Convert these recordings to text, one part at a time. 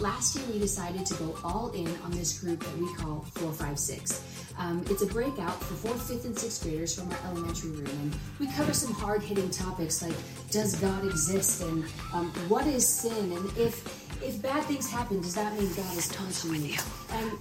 last year we decided to go all in on this group that we call 456. Um, it's a breakout for fourth, fifth, and sixth graders from our elementary room, and we cover some hard hitting topics like does God exist and um, what is sin, and if if bad things happen, does that mean God is punishing you? And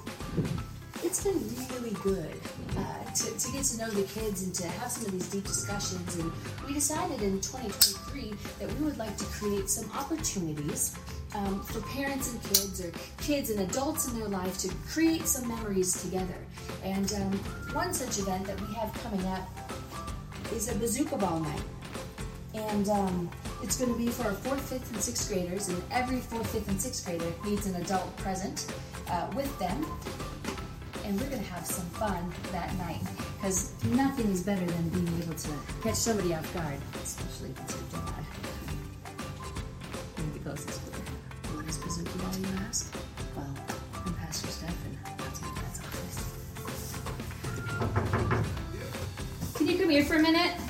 it's been really good uh, to, to get to know the kids and to have some of these deep discussions. And we decided in 2023 that we would like to create some opportunities um, for parents and kids, or kids and adults in their life, to create some memories together. And um, one such event that we have coming up is a bazooka ball night. And um, it's going to be for our fourth, fifth, and sixth graders, and every fourth, fifth, and sixth grader needs an adult present uh, with them and we're going to have some fun that night because nothing is better than being able to catch somebody off guard, especially if it's your dad. Maybe the closest ball, you ask? Well, I'm Pastor. That's my dad's office. Can you come here for a minute?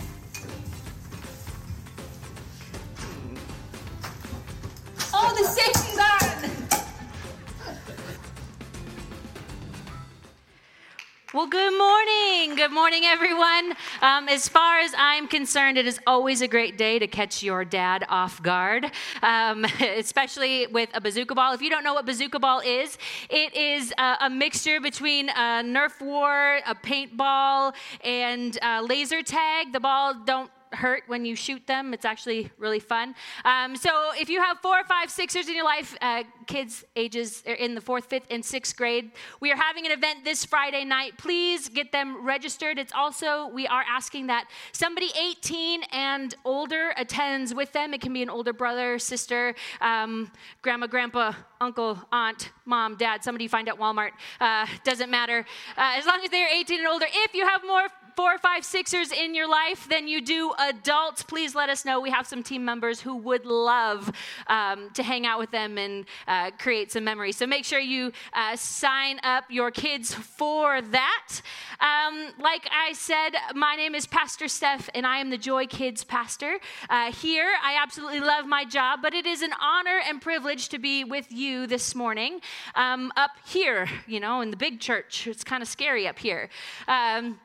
Good morning, everyone. Um, as far as I'm concerned, it is always a great day to catch your dad off guard, um, especially with a bazooka ball. If you don't know what bazooka ball is, it is uh, a mixture between a Nerf war, a paintball, and uh, laser tag. The ball don't hurt when you shoot them. It's actually really fun. Um, so if you have four, five, sixers in your life, uh, kids ages in the fourth, fifth, and sixth grade, we are having an event this Friday night. Please get them registered. It's also, we are asking that somebody 18 and older attends with them. It can be an older brother, sister, um, grandma, grandpa, uncle, aunt, mom, dad, somebody you find at Walmart. Uh, doesn't matter. Uh, as long as they're 18 and older. If you have more four, five, sixers in your life than you do adults, please let us know. We have some team members who would love um, to hang out with them and uh, create some memories. So make sure you uh, sign up your kids for that. Um, like I said, my name is Pastor Steph, and I am the Joy Kids pastor uh, here. I absolutely love my job, but it is an honor and privilege to be with you this morning um, up here, you know, in the big church. It's kind of scary up here. Um,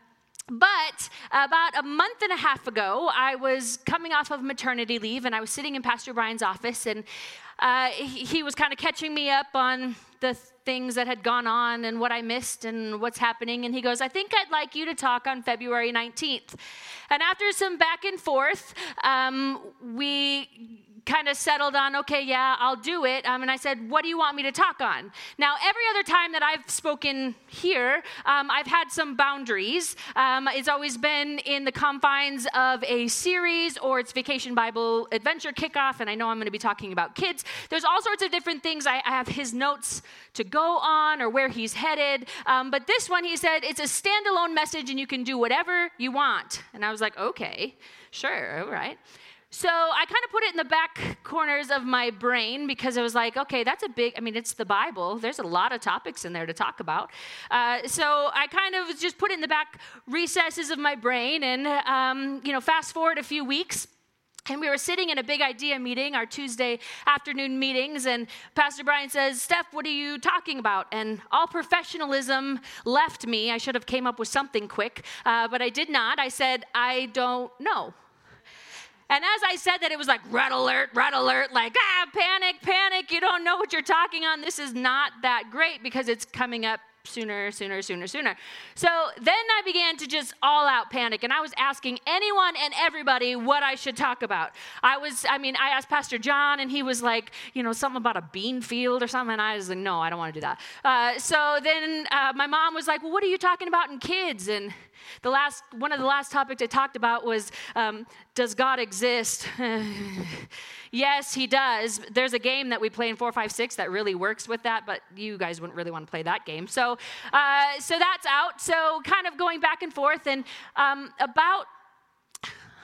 but about a month and a half ago, I was coming off of maternity leave and I was sitting in Pastor Brian's office, and uh, he was kind of catching me up on the things that had gone on and what I missed and what's happening. And he goes, I think I'd like you to talk on February 19th. And after some back and forth, um, we kind of settled on, okay, yeah, I'll do it. Um, and I said, what do you want me to talk on? Now, every other time that I've spoken here, um, I've had some boundaries. Um, it's always been in the confines of a series or it's Vacation Bible Adventure Kickoff, and I know I'm going to be talking about kids. There's all sorts of different things. I, I have his notes to go on or where he's headed. Um, but this one, he said, it's a standalone message and you can do whatever you want. And I was like, okay, sure, all right. So I kind of put it in the back corners of my brain because I was like, okay, that's a big, I mean, it's the Bible. There's a lot of topics in there to talk about. Uh, so I kind of just put it in the back recesses of my brain. And, um, you know, fast forward a few weeks. And we were sitting in a big idea meeting, our Tuesday afternoon meetings, and Pastor Brian says, Steph, what are you talking about? And all professionalism left me. I should have came up with something quick, uh, but I did not. I said, I don't know. And as I said that, it was like red alert, red alert, like, ah, panic, panic. You don't know what you're talking on. This is not that great because it's coming up sooner, sooner, sooner, sooner. So then I began to just all out panic, and I was asking anyone and everybody what I should talk about. I was, I mean, I asked Pastor John, and he was like, you know, something about a bean field or something, and I was like, no, I don't want to do that. Uh, so then uh, my mom was like, well, what are you talking about in kids? And the last, one of the last topics I talked about was, um, does God exist? yes, he does. There's a game that we play in 456 that really works with that, but you guys wouldn't really want to play that game. So, uh, so that's out. So kind of going back and forth, and um, about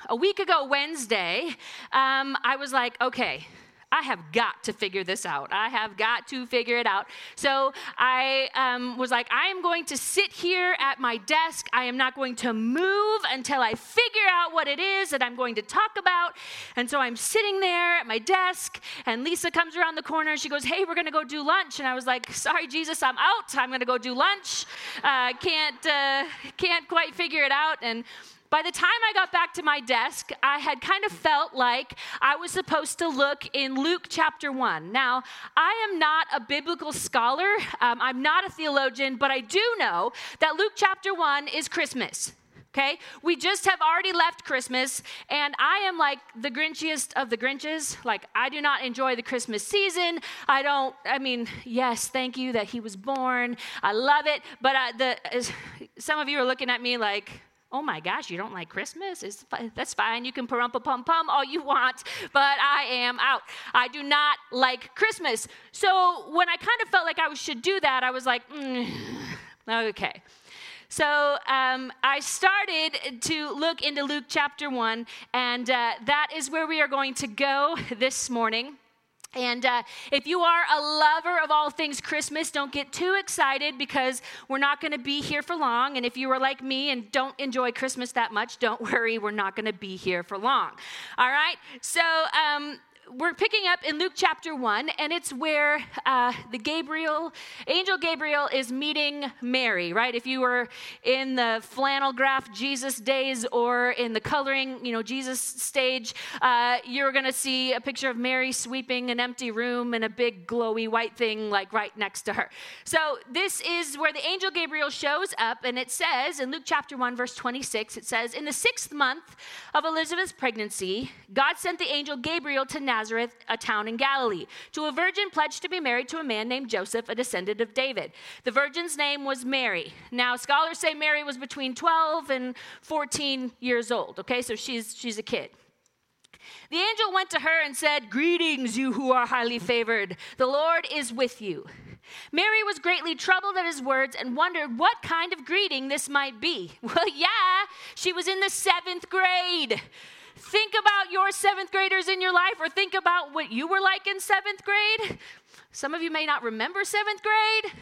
a week ago Wednesday, um, I was like, okay, I have got to figure this out. I have got to figure it out. So I um, was like, I am going to sit here at my desk. I am not going to move until I figure out what it is that I'm going to talk about. And so I'm sitting there at my desk, and Lisa comes around the corner. She goes, Hey, we're going to go do lunch. And I was like, Sorry, Jesus, I'm out. I'm going to go do lunch. Uh, can't, uh, can't quite figure it out. And by the time I got back to my desk, I had kind of felt like I was supposed to look in Luke chapter 1. Now, I am not a biblical scholar, um, I'm not a theologian, but I do know that Luke chapter 1 is Christmas. Okay? We just have already left Christmas, and I am like the Grinchiest of the Grinches. Like, I do not enjoy the Christmas season. I don't, I mean, yes, thank you that he was born. I love it. But uh, the, some of you are looking at me like, Oh my gosh, you don't like Christmas? It's, that's fine. You can parumpa pum pum all you want, but I am out. I do not like Christmas. So when I kind of felt like I should do that, I was like, mm, okay. So um, I started to look into Luke chapter 1, and uh, that is where we are going to go this morning. And uh, if you are a lover of all things Christmas, don't get too excited because we're not going to be here for long. And if you are like me and don't enjoy Christmas that much, don't worry, we're not going to be here for long. All right? So, um, we're picking up in Luke chapter 1, and it's where uh, the Gabriel, angel Gabriel, is meeting Mary, right? If you were in the flannel graph Jesus days or in the coloring, you know, Jesus stage, uh, you're going to see a picture of Mary sweeping an empty room and a big glowy white thing like right next to her. So this is where the angel Gabriel shows up, and it says in Luke chapter 1, verse 26, it says, In the sixth month of Elizabeth's pregnancy, God sent the angel Gabriel to Nazareth Nazareth, a town in Galilee, to a virgin pledged to be married to a man named Joseph, a descendant of David. The virgin's name was Mary. Now, scholars say Mary was between 12 and 14 years old, okay? So she's, she's a kid. The angel went to her and said, Greetings, you who are highly favored. The Lord is with you. Mary was greatly troubled at his words and wondered what kind of greeting this might be. Well, yeah, she was in the seventh grade. Think about your seventh graders in your life, or think about what you were like in seventh grade. Some of you may not remember seventh grade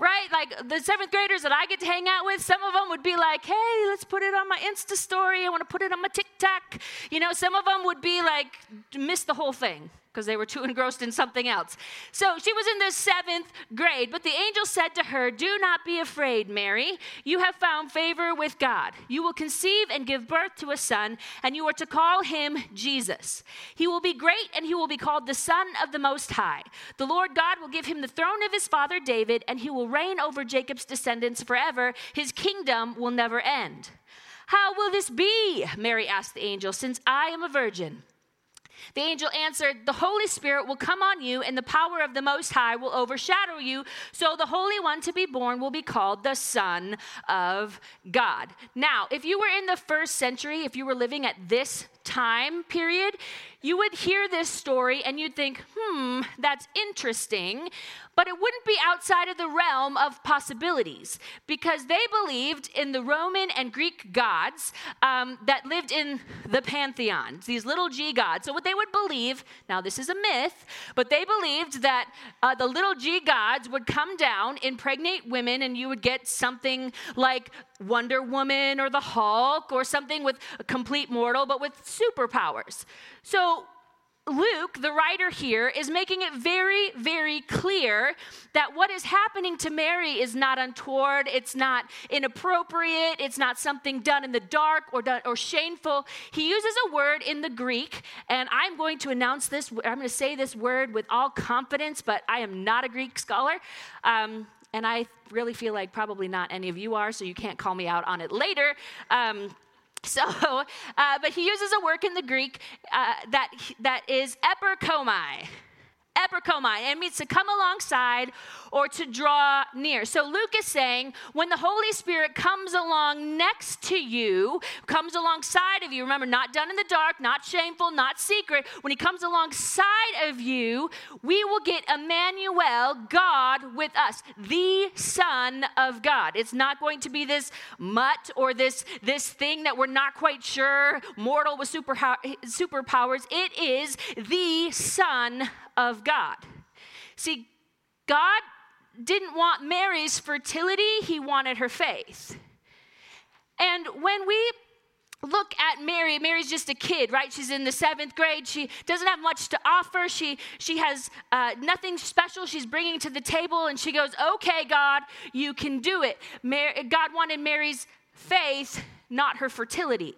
right? Like the seventh graders that I get to hang out with, some of them would be like, hey, let's put it on my Insta story. I want to put it on my TikTok. You know, some of them would be like, miss the whole thing because they were too engrossed in something else. So she was in the seventh grade, but the angel said to her, Do not be afraid, Mary. You have found favor with God. You will conceive and give birth to a son, and you are to call him Jesus. He will be great, and he will be called the Son of the Most High. The Lord God will give him the throne of his father David, and he will reign over Jacob's descendants forever. His kingdom will never end. How will this be? Mary asked the angel, since I am a virgin. The angel answered, The Holy Spirit will come on you, and the power of the Most High will overshadow you. So the Holy One to be born will be called the Son of God. Now, if you were in the first century, if you were living at this time period, you would hear this story and you'd think, hmm, that's interesting. But it wouldn't be outside of the realm of possibilities because they believed in the Roman and Greek gods um, that lived in the pantheon, these little g gods. So, what they would believe, now this is a myth, but they believed that uh, the little g gods would come down, impregnate women, and you would get something like Wonder Woman or the Hulk or something with a complete mortal, but with superpowers. So, Luke, the writer here, is making it very, very clear that what is happening to Mary is not untoward, it's not inappropriate, it's not something done in the dark or, done, or shameful. He uses a word in the Greek, and I'm going to announce this, I'm going to say this word with all confidence, but I am not a Greek scholar. Um, and I really feel like probably not any of you are, so you can't call me out on it later. Um, so, uh, but he uses a word in the Greek uh, that, that is eperkomai. Epikomai. It means to come alongside or to draw near. So Luke is saying when the Holy Spirit comes along next to you, comes alongside of you, remember, not done in the dark, not shameful, not secret, when he comes alongside of you, we will get Emmanuel, God with us, the Son of God. It's not going to be this mutt or this, this thing that we're not quite sure, mortal with super, superpowers. It is the Son of God. See, God didn't want Mary's fertility, he wanted her faith. And when we look at Mary, Mary's just a kid, right? She's in the seventh grade. She doesn't have much to offer. She, she has uh, nothing special she's bringing to the table. And she goes, Okay, God, you can do it. Mary, God wanted Mary's faith, not her fertility.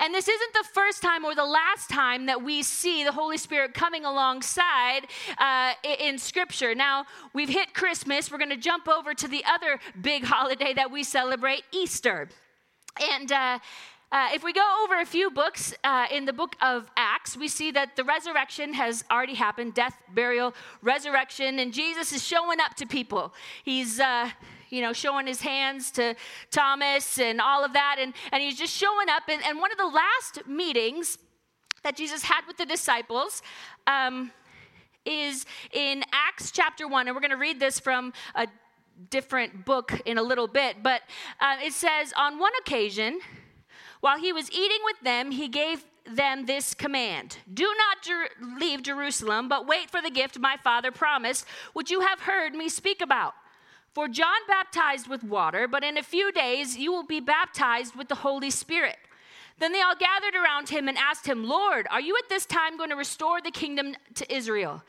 And this isn't the first time or the last time that we see the Holy Spirit coming alongside uh, in Scripture. Now, we've hit Christmas. We're going to jump over to the other big holiday that we celebrate, Easter. And uh, uh, if we go over a few books uh, in the book of Acts, we see that the resurrection has already happened death, burial, resurrection, and Jesus is showing up to people. He's uh, you know, showing his hands to Thomas and all of that. And, and he's just showing up. And, and one of the last meetings that Jesus had with the disciples um, is in Acts chapter 1. And we're going to read this from a different book in a little bit. But uh, it says, On one occasion, while he was eating with them, he gave them this command Do not leave Jerusalem, but wait for the gift my father promised, which you have heard me speak about. For John baptized with water, but in a few days you will be baptized with the Holy Spirit. Then they all gathered around him and asked him, Lord, are you at this time going to restore the kingdom to Israel?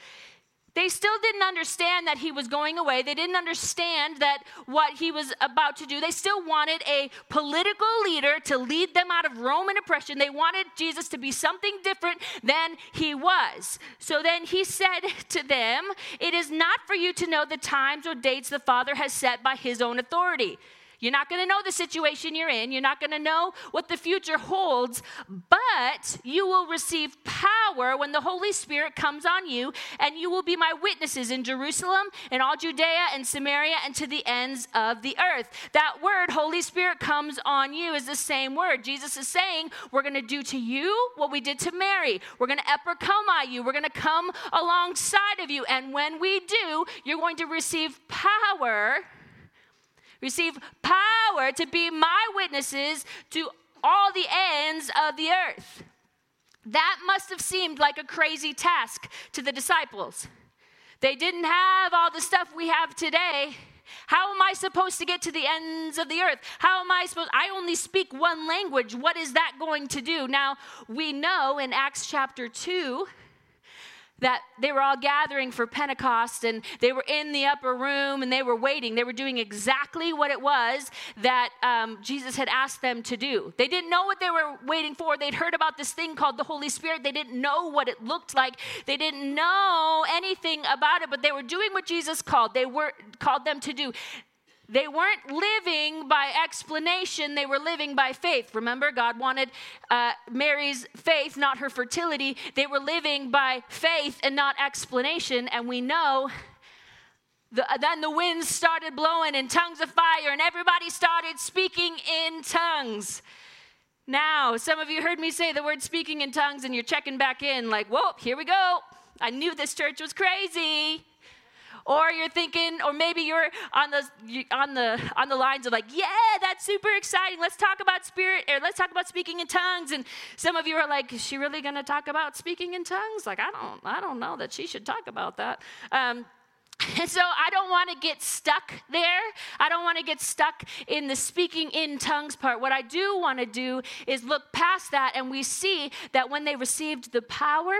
They still didn't understand that he was going away. They didn't understand that what he was about to do. They still wanted a political leader to lead them out of Roman oppression. They wanted Jesus to be something different than he was. So then he said to them, It is not for you to know the times or dates the Father has set by his own authority. You're not going to know the situation you're in. You're not going to know what the future holds, but you will receive power when the Holy Spirit comes on you, and you will be my witnesses in Jerusalem and all Judea and Samaria and to the ends of the earth. That word, Holy Spirit, comes on you is the same word. Jesus is saying, We're going to do to you what we did to Mary. We're going to epikomai you. We're going to come alongside of you. And when we do, you're going to receive power receive power to be my witnesses to all the ends of the earth. That must have seemed like a crazy task to the disciples. They didn't have all the stuff we have today. How am I supposed to get to the ends of the earth? How am I supposed I only speak one language. What is that going to do? Now, we know in Acts chapter 2 that they were all gathering for Pentecost and they were in the upper room and they were waiting. They were doing exactly what it was that um, Jesus had asked them to do. They didn't know what they were waiting for. They'd heard about this thing called the Holy Spirit. They didn't know what it looked like. They didn't know anything about it, but they were doing what Jesus called. They were called them to do. They weren't living by explanation, they were living by faith. Remember, God wanted uh, Mary's faith, not her fertility. They were living by faith and not explanation. And we know the, then the winds started blowing in tongues of fire, and everybody started speaking in tongues. Now, some of you heard me say the word speaking in tongues, and you're checking back in, like, whoa, here we go. I knew this church was crazy or you're thinking or maybe you're on the on the on the lines of like yeah that's super exciting let's talk about spirit or let's talk about speaking in tongues and some of you are like is she really going to talk about speaking in tongues like i don't i don't know that she should talk about that um, and so I don't want to get stuck there. I don't want to get stuck in the speaking in tongues part. What I do want to do is look past that and we see that when they received the power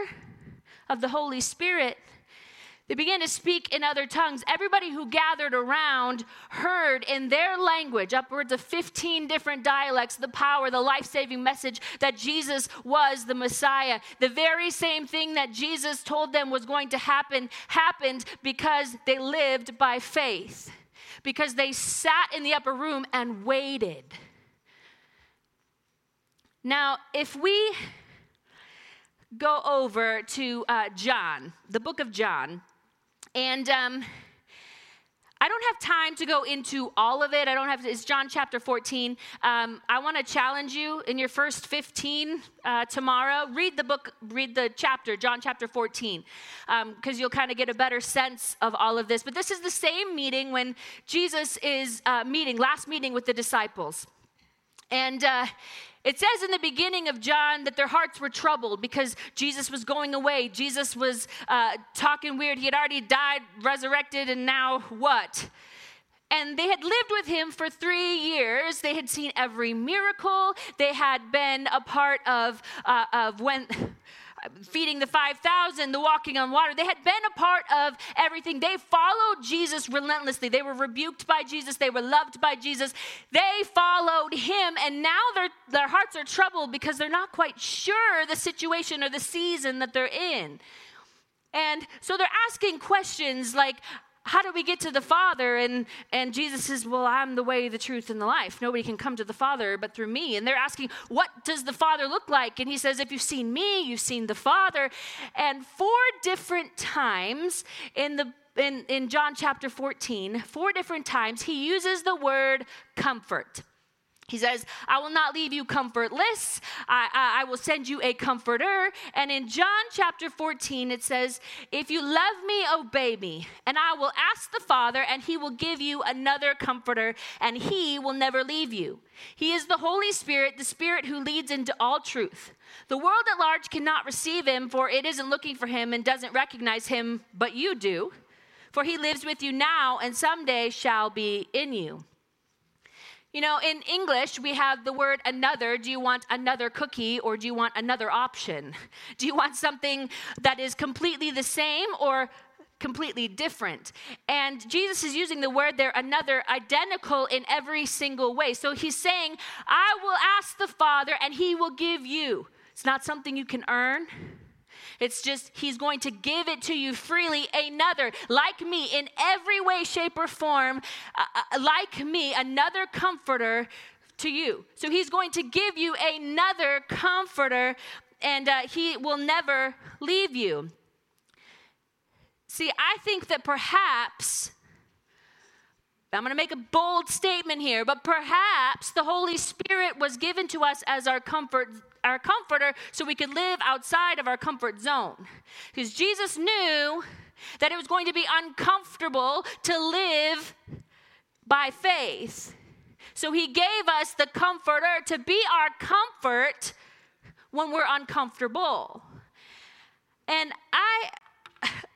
of the Holy Spirit, they began to speak in other tongues. Everybody who gathered around heard in their language, upwards of 15 different dialects, the power, the life saving message that Jesus was the Messiah. The very same thing that Jesus told them was going to happen happened because they lived by faith, because they sat in the upper room and waited. Now, if we go over to uh, John, the book of John. And um, I don't have time to go into all of it. I don't have to, it's John chapter 14. Um, I want to challenge you in your first 15 uh, tomorrow. Read the book, read the chapter, John chapter 14, because um, you'll kind of get a better sense of all of this. But this is the same meeting when Jesus is uh, meeting, last meeting with the disciples. And uh, it says in the beginning of John that their hearts were troubled because Jesus was going away. Jesus was uh, talking weird. He had already died, resurrected, and now what? And they had lived with him for three years. They had seen every miracle. They had been a part of, uh, of when feeding the 5,000, the walking on water. They had been a part of everything. They followed Jesus relentlessly. They were rebuked by Jesus. They were loved by Jesus. They followed him, and now their, their hearts are troubled because they're not quite sure the situation or the season that they're in. And so they're asking questions like, how do we get to the Father? And, and Jesus says, Well, I'm the way, the truth, and the life. Nobody can come to the Father but through me. And they're asking, What does the Father look like? And he says, If you've seen me, you've seen the Father. And four different times in the in, in John chapter 14, four different times, he uses the word comfort. He says, I will not leave you comfortless. I, I, I, will send you a comforter. And in John chapter 14, it says, If you love me, obey me. And I will ask the Father, and he will give you another comforter, and he will never leave you. He is the Holy Spirit, the Spirit who leads into all truth. The world at large cannot receive him, for it isn't looking for him and doesn't recognize him, but you do. For he lives with you now, and someday shall be in you. You know, in English, we have the word another. Do you want another cookie or do you want another option? Do you want something that is completely the same or completely different? And Jesus is using the word there, another, identical in every single way. So he's saying, I will ask the Father and he will give you. It's not something you can earn. It's just He's going to give it to you freely. Another, like me, in every way, shape, or form, uh, uh, like me, another comforter to you. So He's going to give you another comforter, and uh, He will never leave you. See, I think that perhaps. I'm going to make a bold statement here, but perhaps the Holy Spirit was given to us as our comfort our comforter so we could live outside of our comfort zone. Because Jesus knew that it was going to be uncomfortable to live by faith. So he gave us the comforter to be our comfort when we're uncomfortable. And I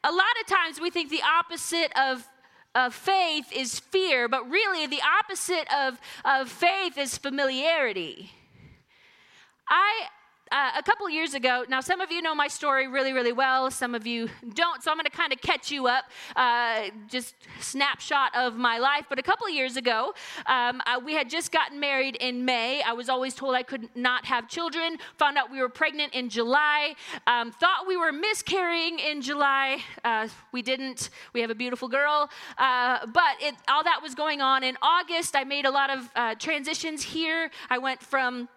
a lot of times we think the opposite of of faith is fear, but really the opposite of, of faith is familiarity. I uh, a couple years ago, now some of you know my story really, really well, some of you don't, so I'm going to kind of catch you up, uh, just snapshot of my life. But a couple years ago, um, I, we had just gotten married in May. I was always told I could not have children, found out we were pregnant in July, um, thought we were miscarrying in July. Uh, we didn't. We have a beautiful girl. Uh, but it, all that was going on in August. I made a lot of uh, transitions here. I went from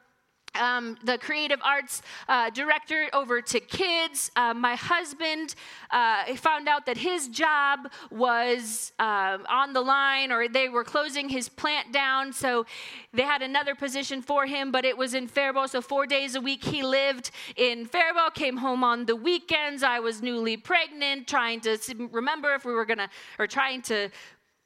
um, the creative arts uh, director over to kids. Uh, my husband uh, found out that his job was uh, on the line or they were closing his plant down. So they had another position for him, but it was in Faribault. So four days a week he lived in Faribault, came home on the weekends. I was newly pregnant, trying to remember if we were going to, or trying to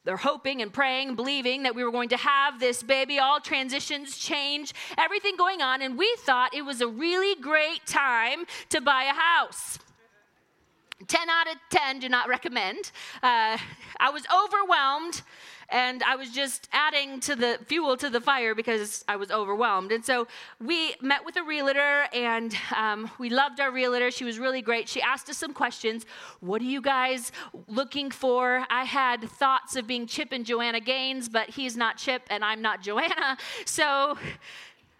they're hoping and praying, believing that we were going to have this baby, all transitions, change, everything going on. And we thought it was a really great time to buy a house. 10 out of 10 do not recommend. Uh, I was overwhelmed and I was just adding to the fuel to the fire because I was overwhelmed. And so we met with a realtor, and um, we loved our realtor. She was really great. She asked us some questions. What are you guys looking for? I had thoughts of being Chip and Joanna Gaines, but he's not Chip and I'm not Joanna. So.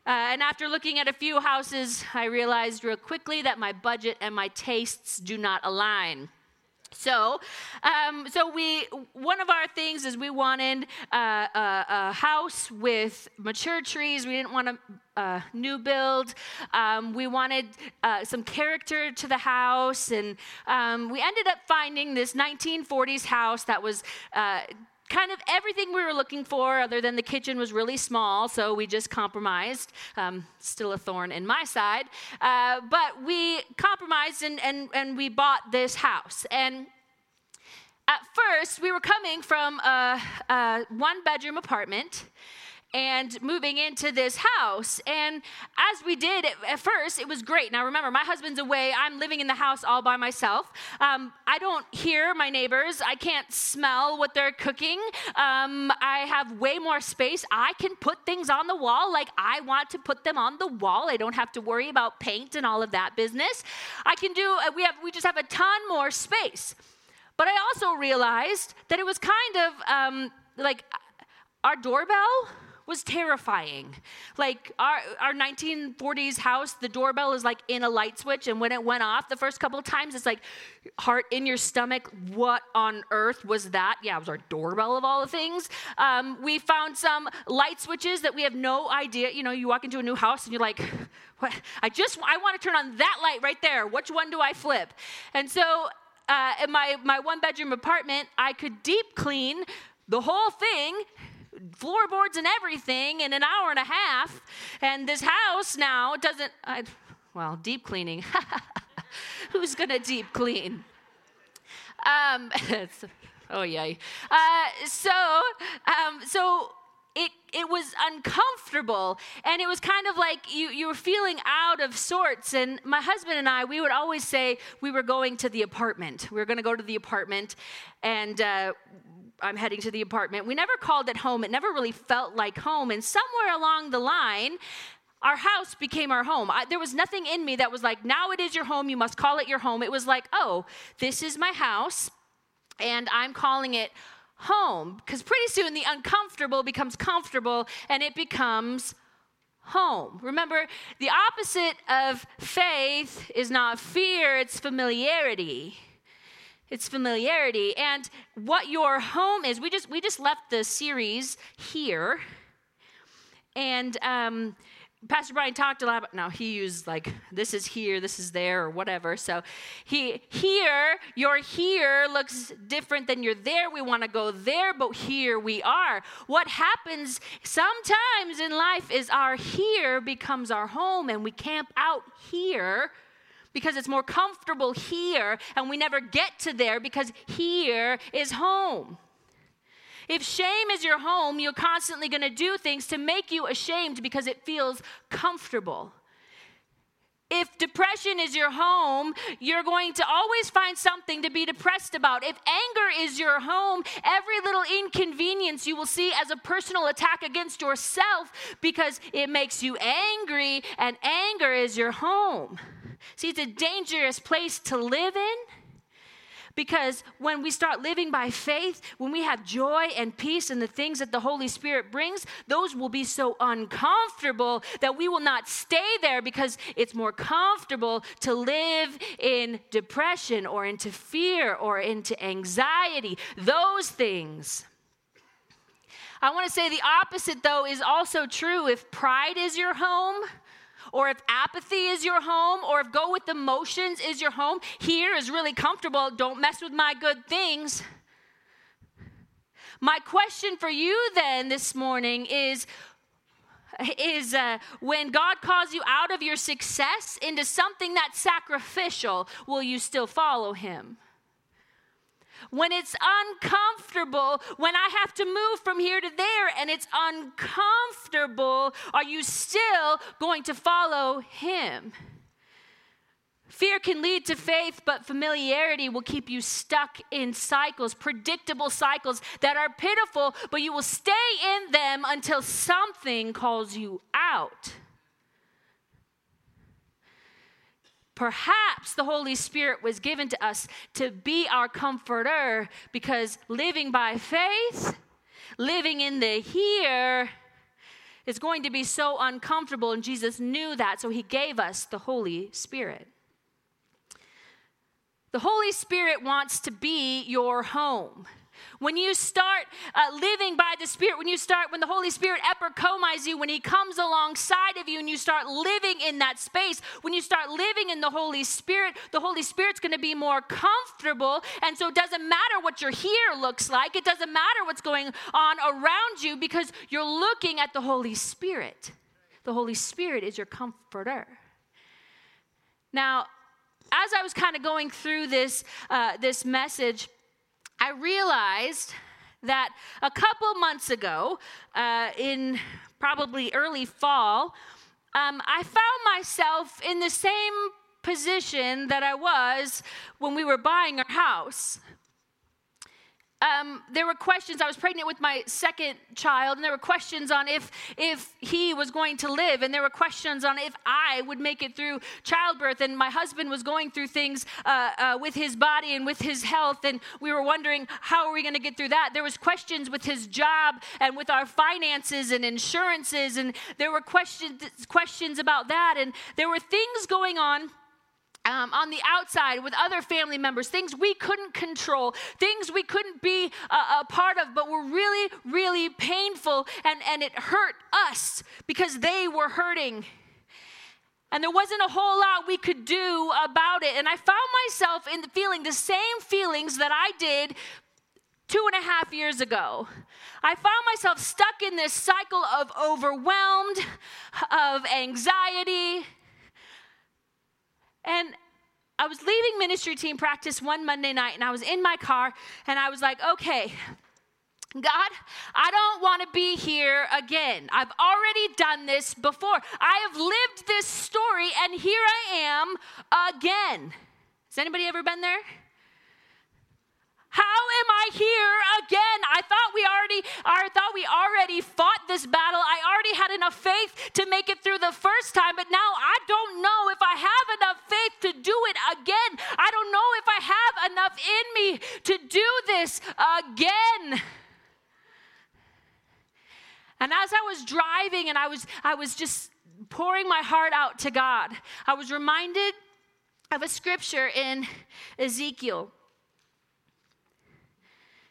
Uh, and after looking at a few houses, I realized real quickly that my budget and my tastes do not align. So, um, so we one of our things is we wanted uh, a, a, house with mature trees. We didn't want a, a new build. Um, we wanted uh, some character to the house, and um, we ended up finding this 1940s house that was. Uh, kind of everything we were looking for, other than the kitchen was really small, so we just compromised. Um, still a thorn in my side. Uh, but we compromised and, and, and we bought this house. And at first, we were coming from a, a one bedroom apartment and moving into this house. And as we did at first, it was great. Now remember, my husband's away. I'm living in the house all by myself. Um, I don't hear my neighbors. I can't smell what they're cooking. Um, I have way more space. I can put things on the wall like I want to put them on the wall. I don't have to worry about paint and all of that business. I can do. Uh, we have. We just have a ton more space. But I also realized that it was kind of um, like our doorbell was terrifying. Like our, our 1940s house, the doorbell is like in a light switch, and when it went off the first couple times, it's like heart in your stomach. What on earth was that? Yeah, it was our doorbell of all the things. Um, we found some light switches that we have no idea. You know, you walk into a new house and you're like, what? I just I want to turn on that light right there. Which one do I flip? And so uh, in my, my one bedroom apartment, I could deep clean the whole thing floorboards and everything in an hour and a half. And this house now doesn't, I, well, deep cleaning. Who's going to deep clean? Um, oh, yay. Uh, so, um, so it, it was uncomfortable and it was kind of like you, you were feeling out of sorts and my husband and i we would always say we were going to the apartment we were going to go to the apartment and uh, I'm heading to the apartment. We never called it home. It never really felt like home. And somewhere along the line, our house became our home. I, there was nothing in me that was like, now it is your home. You must call it your home. It was like, oh, this is my house, and I'm calling it home. Because pretty soon the uncomfortable becomes comfortable and it becomes home. Remember, the opposite of faith is not fear, it's familiarity it's familiarity. And what your home is we just we just left the series here. And um, pastor brian talked a lot about now he used like this is here this is there or whatever. So he here your here looks different than your there. We want to go there but here we are. What happens sometimes in life is our here becomes our home and we camp out here because it's more comfortable here and we never get to there because here is home. If shame is your home, you're constantly going to do things to make you ashamed because it feels comfortable. If depression is your home, you're going to always find something to be depressed about. If anger is your home, every little inconvenience you will see as a personal attack against yourself because it makes you angry, and anger is your home. See, it's a dangerous place to live in. Because when we start living by faith, when we have joy and peace and the things that the Holy Spirit brings, those will be so uncomfortable that we will not stay there because it's more comfortable to live in depression or into fear or into anxiety. Those things. I want to say the opposite, though, is also true. If pride is your home, or if apathy is your home, or if go with the motions is your home, here is really comfortable. Don't mess with my good things. My question for you then this morning is is uh, when God calls you out of your success into something that's sacrificial, will you still follow Him? When it's uncomfortable, when I have to move from here to there and it's uncomfortable, are you still going to follow Him? Fear can lead to faith, but familiarity will keep you stuck in cycles, predictable cycles that are pitiful, but you will stay in them until something calls you out. Perhaps the Holy Spirit was given to us to be our comforter because living by faith, living in the here, is going to be so uncomfortable, and Jesus knew that, so he gave us the Holy Spirit. The Holy Spirit wants to be your home. When you start uh, living by the Spirit, when you start, when the Holy Spirit epicomizes you, when He comes alongside of you and you start living in that space, when you start living in the Holy Spirit, the Holy Spirit's going to be more comfortable. And so it doesn't matter what your here looks like, it doesn't matter what's going on around you because you're looking at the Holy Spirit. The Holy Spirit is your comforter. Now, as I was kind of going through this, uh, this message, I realized that a couple months ago, uh, in probably early fall, um, I found myself in the same position that I was when we were buying our house um, there were questions. I was pregnant with my second child, and there were questions on if if he was going to live, and there were questions on if I would make it through childbirth. And my husband was going through things uh, uh, with his body and with his health, and we were wondering how are we going to get through that. There was questions with his job and with our finances and insurances, and there were questions questions about that, and there were things going on um, on the outside with other family members, things we couldn't control, things we couldn't be a, a, part of, but were really, really painful, and, and it hurt us because they were hurting. And there wasn't a whole lot we could do about it. And I found myself in the feeling the same feelings that I did two and a half years ago. I found myself stuck in this cycle of overwhelmed, of anxiety, and I was leaving ministry team practice one Monday night and I was in my car and I was like, okay, God, I don't want to be here again. I've already done this before. I have lived this story and here I am again. Has anybody ever been there? How am I here again? I thought we already I thought we already fought this battle. I already had enough faith to make it through the first time, but now I don't know if I have enough faith to do it again. I don't know if I have enough in me to do this again. And as I was driving and I was I was just pouring my heart out to God, I was reminded of a scripture in Ezekiel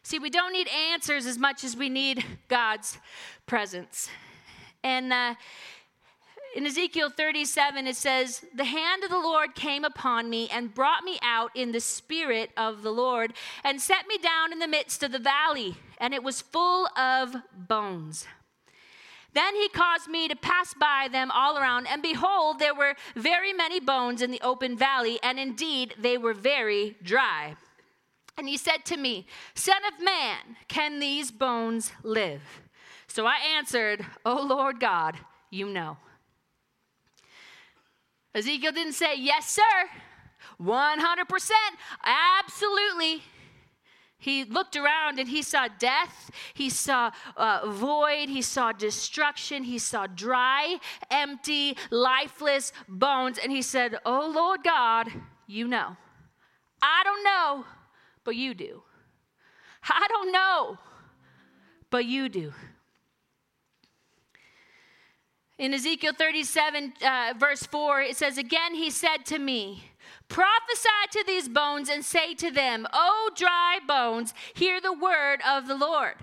See, we don't need answers as much as we need God's presence. And uh, in Ezekiel 37, it says, The hand of the Lord came upon me and brought me out in the spirit of the Lord and set me down in the midst of the valley, and it was full of bones. Then he caused me to pass by them all around, and behold, there were very many bones in the open valley, and indeed they were very dry. And he said to me, Son of man, can these bones live? So I answered, Oh Lord God, you know. Ezekiel didn't say, Yes, sir, 100%, absolutely. He looked around and he saw death, he saw uh, void, he saw destruction, he saw dry, empty, lifeless bones. And he said, Oh Lord God, you know. I don't know but you do. I don't know, but you do. In Ezekiel 37, uh, verse 4, it says, Again, he said to me, Prophesy to these bones and say to them, O dry bones, hear the word of the Lord.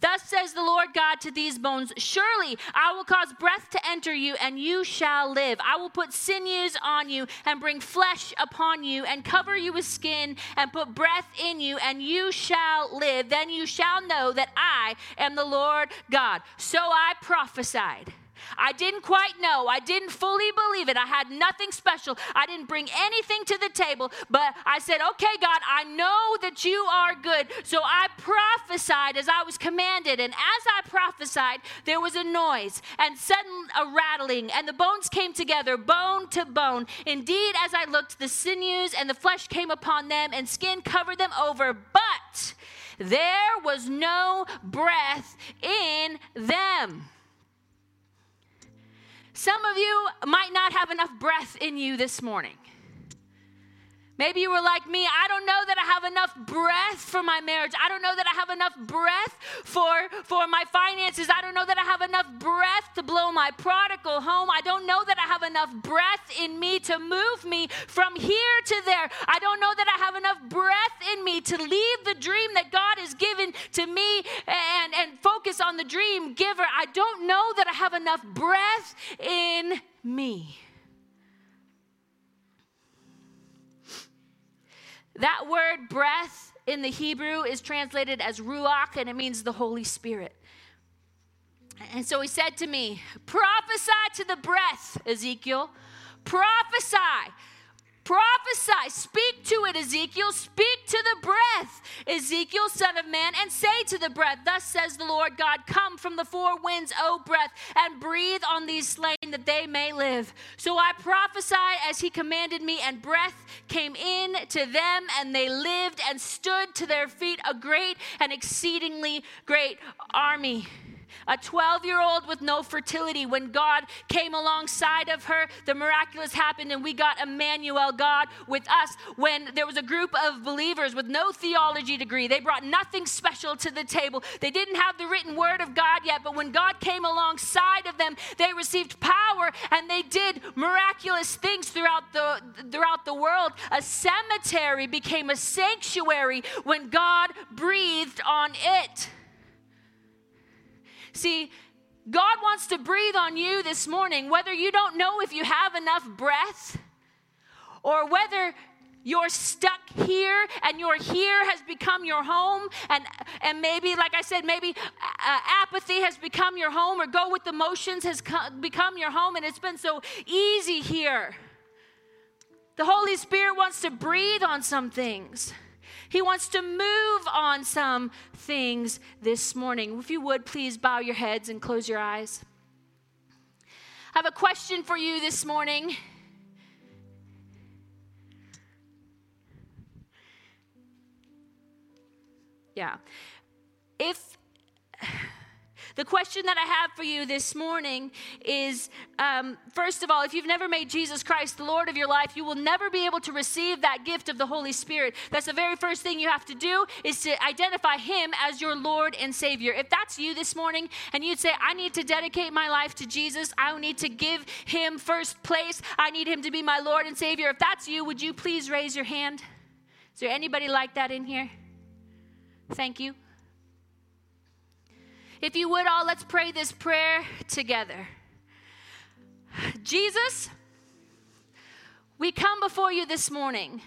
Thus says the Lord God to these bones Surely I will cause breath to enter you, and you shall live. I will put sinews on you, and bring flesh upon you, and cover you with skin, and put breath in you, and you shall live. Then you shall know that I am the Lord God. So I prophesied. I didn't quite know. I didn't fully believe it. I had nothing special. I didn't bring anything to the table, but I said, Okay, God, I know that you are good. So I prophesied as I was commanded. And as I prophesied, there was a noise and sudden a rattling, and the bones came together, bone to bone. Indeed, as I looked, the sinews and the flesh came upon them, and skin covered them over, but there was no breath in them. Some of you might not have enough breath in you this morning. Maybe you were like me. I don't know that I have enough breath for my marriage. I don't know that I have enough breath for, for my finances. I don't know that I have enough breath to blow my prodigal home. I don't know that I have enough breath in me to move me from here to there. I don't know that I have enough breath in me to leave the dream that God has given to me and, and focus on the dream giver. I don't know that I have enough breath in me. That word breath in the Hebrew is translated as ruach, and it means the Holy Spirit. And so he said to me, Prophesy to the breath, Ezekiel. Prophesy Prophesy, speak to it, Ezekiel. Speak to the breath, Ezekiel, son of man, and say to the breath, Thus says the Lord God, Come from the four winds, O breath, and breathe on these slain that they may live. So I prophesied as he commanded me, and breath came in to them, and they lived and stood to their feet, a great and exceedingly great army a 12 year old with no fertility. When God came alongside of her, the miraculous happened, and we got Emmanuel, God with us. When there was a group of believers with no theology degree, they brought nothing special to the table. They didn't have the written word of God yet, but when God came alongside of them, they received power and they did miraculous things throughout the, throughout the world. A cemetery became a sanctuary when God breathed on it. See, God wants to breathe on you this morning, whether you don't know if you have enough breath or whether you're stuck here and your here has become your home and and maybe like i said maybe uh, apathy has become your home or go with the motions has become your home and it's been so easy here. The holy spirit wants to breathe on some things he wants to move on some things this morning. If you would, please bow your heads and close your eyes. I have a question for you this morning. Yeah. If the question that I have for you this morning is um, first of all, if you've never made Jesus Christ the Lord of your life, you will never be able to receive that gift of the Holy Spirit. That's the very first thing you have to do is to identify Him as your Lord and Savior. If that's you this morning and you'd say, I need to dedicate my life to Jesus, I need to give Him first place, I need Him to be my Lord and Savior. If that's you, would you please raise your hand? Is there anybody like that in here? Thank you. If you would all, let's pray this prayer together. Jesus, we come before you this morning.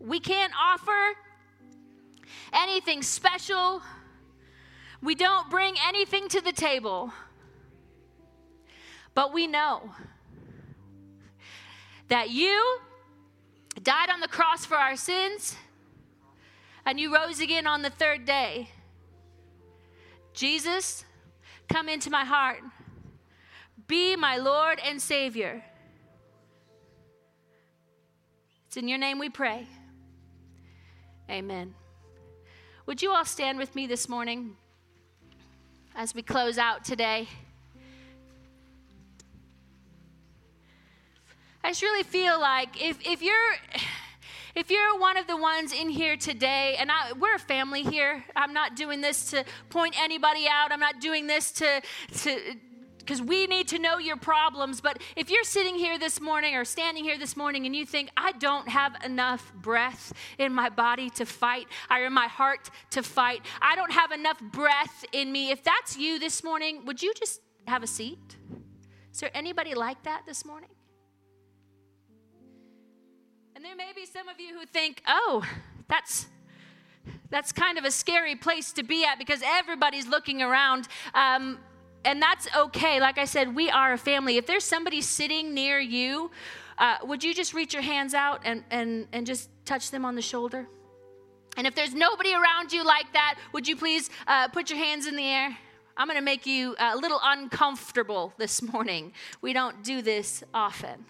We can't offer anything special. We don't bring anything to the table. But we know that you died on the cross for our sins and you rose again on the third day. Jesus, come into my heart. Be my Lord and Savior. It's in your name we pray. Amen. Would you all stand with me this morning as we close out today? I just really feel like if, if you're if you're one of the ones in here today, and I, we're a family here, I'm not doing this to point anybody out. I'm not doing this to, to because we need to know your problems. But if you're sitting here this morning or standing here this morning and you think, I don't have enough breath in my body to fight, or in my heart to fight, I don't have enough breath in me. If that's you this morning, would you just have a seat? Is there anybody like that this morning? And there may be some of you who think, oh, that's that's kind of a scary place to be at because everybody's looking around. Um, and that's okay. Like I said, we are a family. If there's somebody sitting near you, uh, would you just reach your hands out and, and, and just touch them on the shoulder? And if there's nobody around you like that, would you please uh, put your hands in the air? I'm going to make you a little uncomfortable this morning. We don't do this often.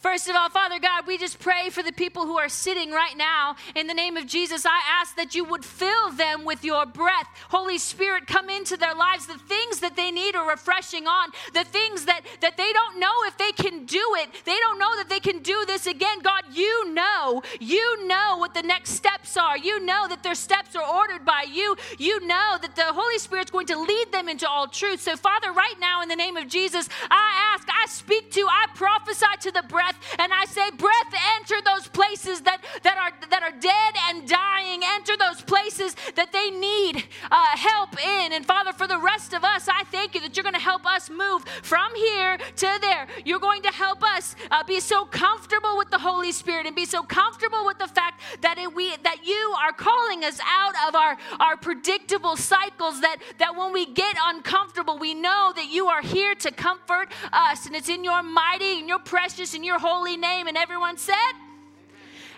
First of all, Father God, we just pray for the people who are sitting right now. In the name of Jesus, I ask that you would fill them with your breath. Holy Spirit, come into their lives. The things that they need are refreshing on, the things that, that they don't know if they can do it. They don't know that they can do this again. God, you know. You know what the next steps are. You know that their steps are ordered by you. You know that the Holy Spirit's going to lead them into all truth. So, Father, right now, in the name of Jesus, I ask, I speak to, I prophesy to the breath breath and I say, breath, enter those places that, that, are, that are dead and dying. Enter those places that they need uh, help in. And Father, for the rest of us, I thank you that you're going to help us move from here to there. You're going to help us uh, be so comfortable with the Holy Spirit and be so comfortable with the fact that it, we that you are calling us out of our, our predictable cycles that, that when we get uncomfortable, we know that you are here to comfort us. And it's in your mighty and your precious and your your holy name. And everyone said,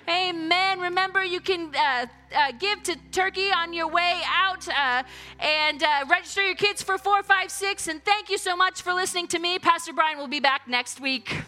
Amen. Remember, you can uh, uh, give to Turkey on your way out uh, and uh, register your kids for 456. And thank you so much for listening to me. Pastor Brian will be back next week.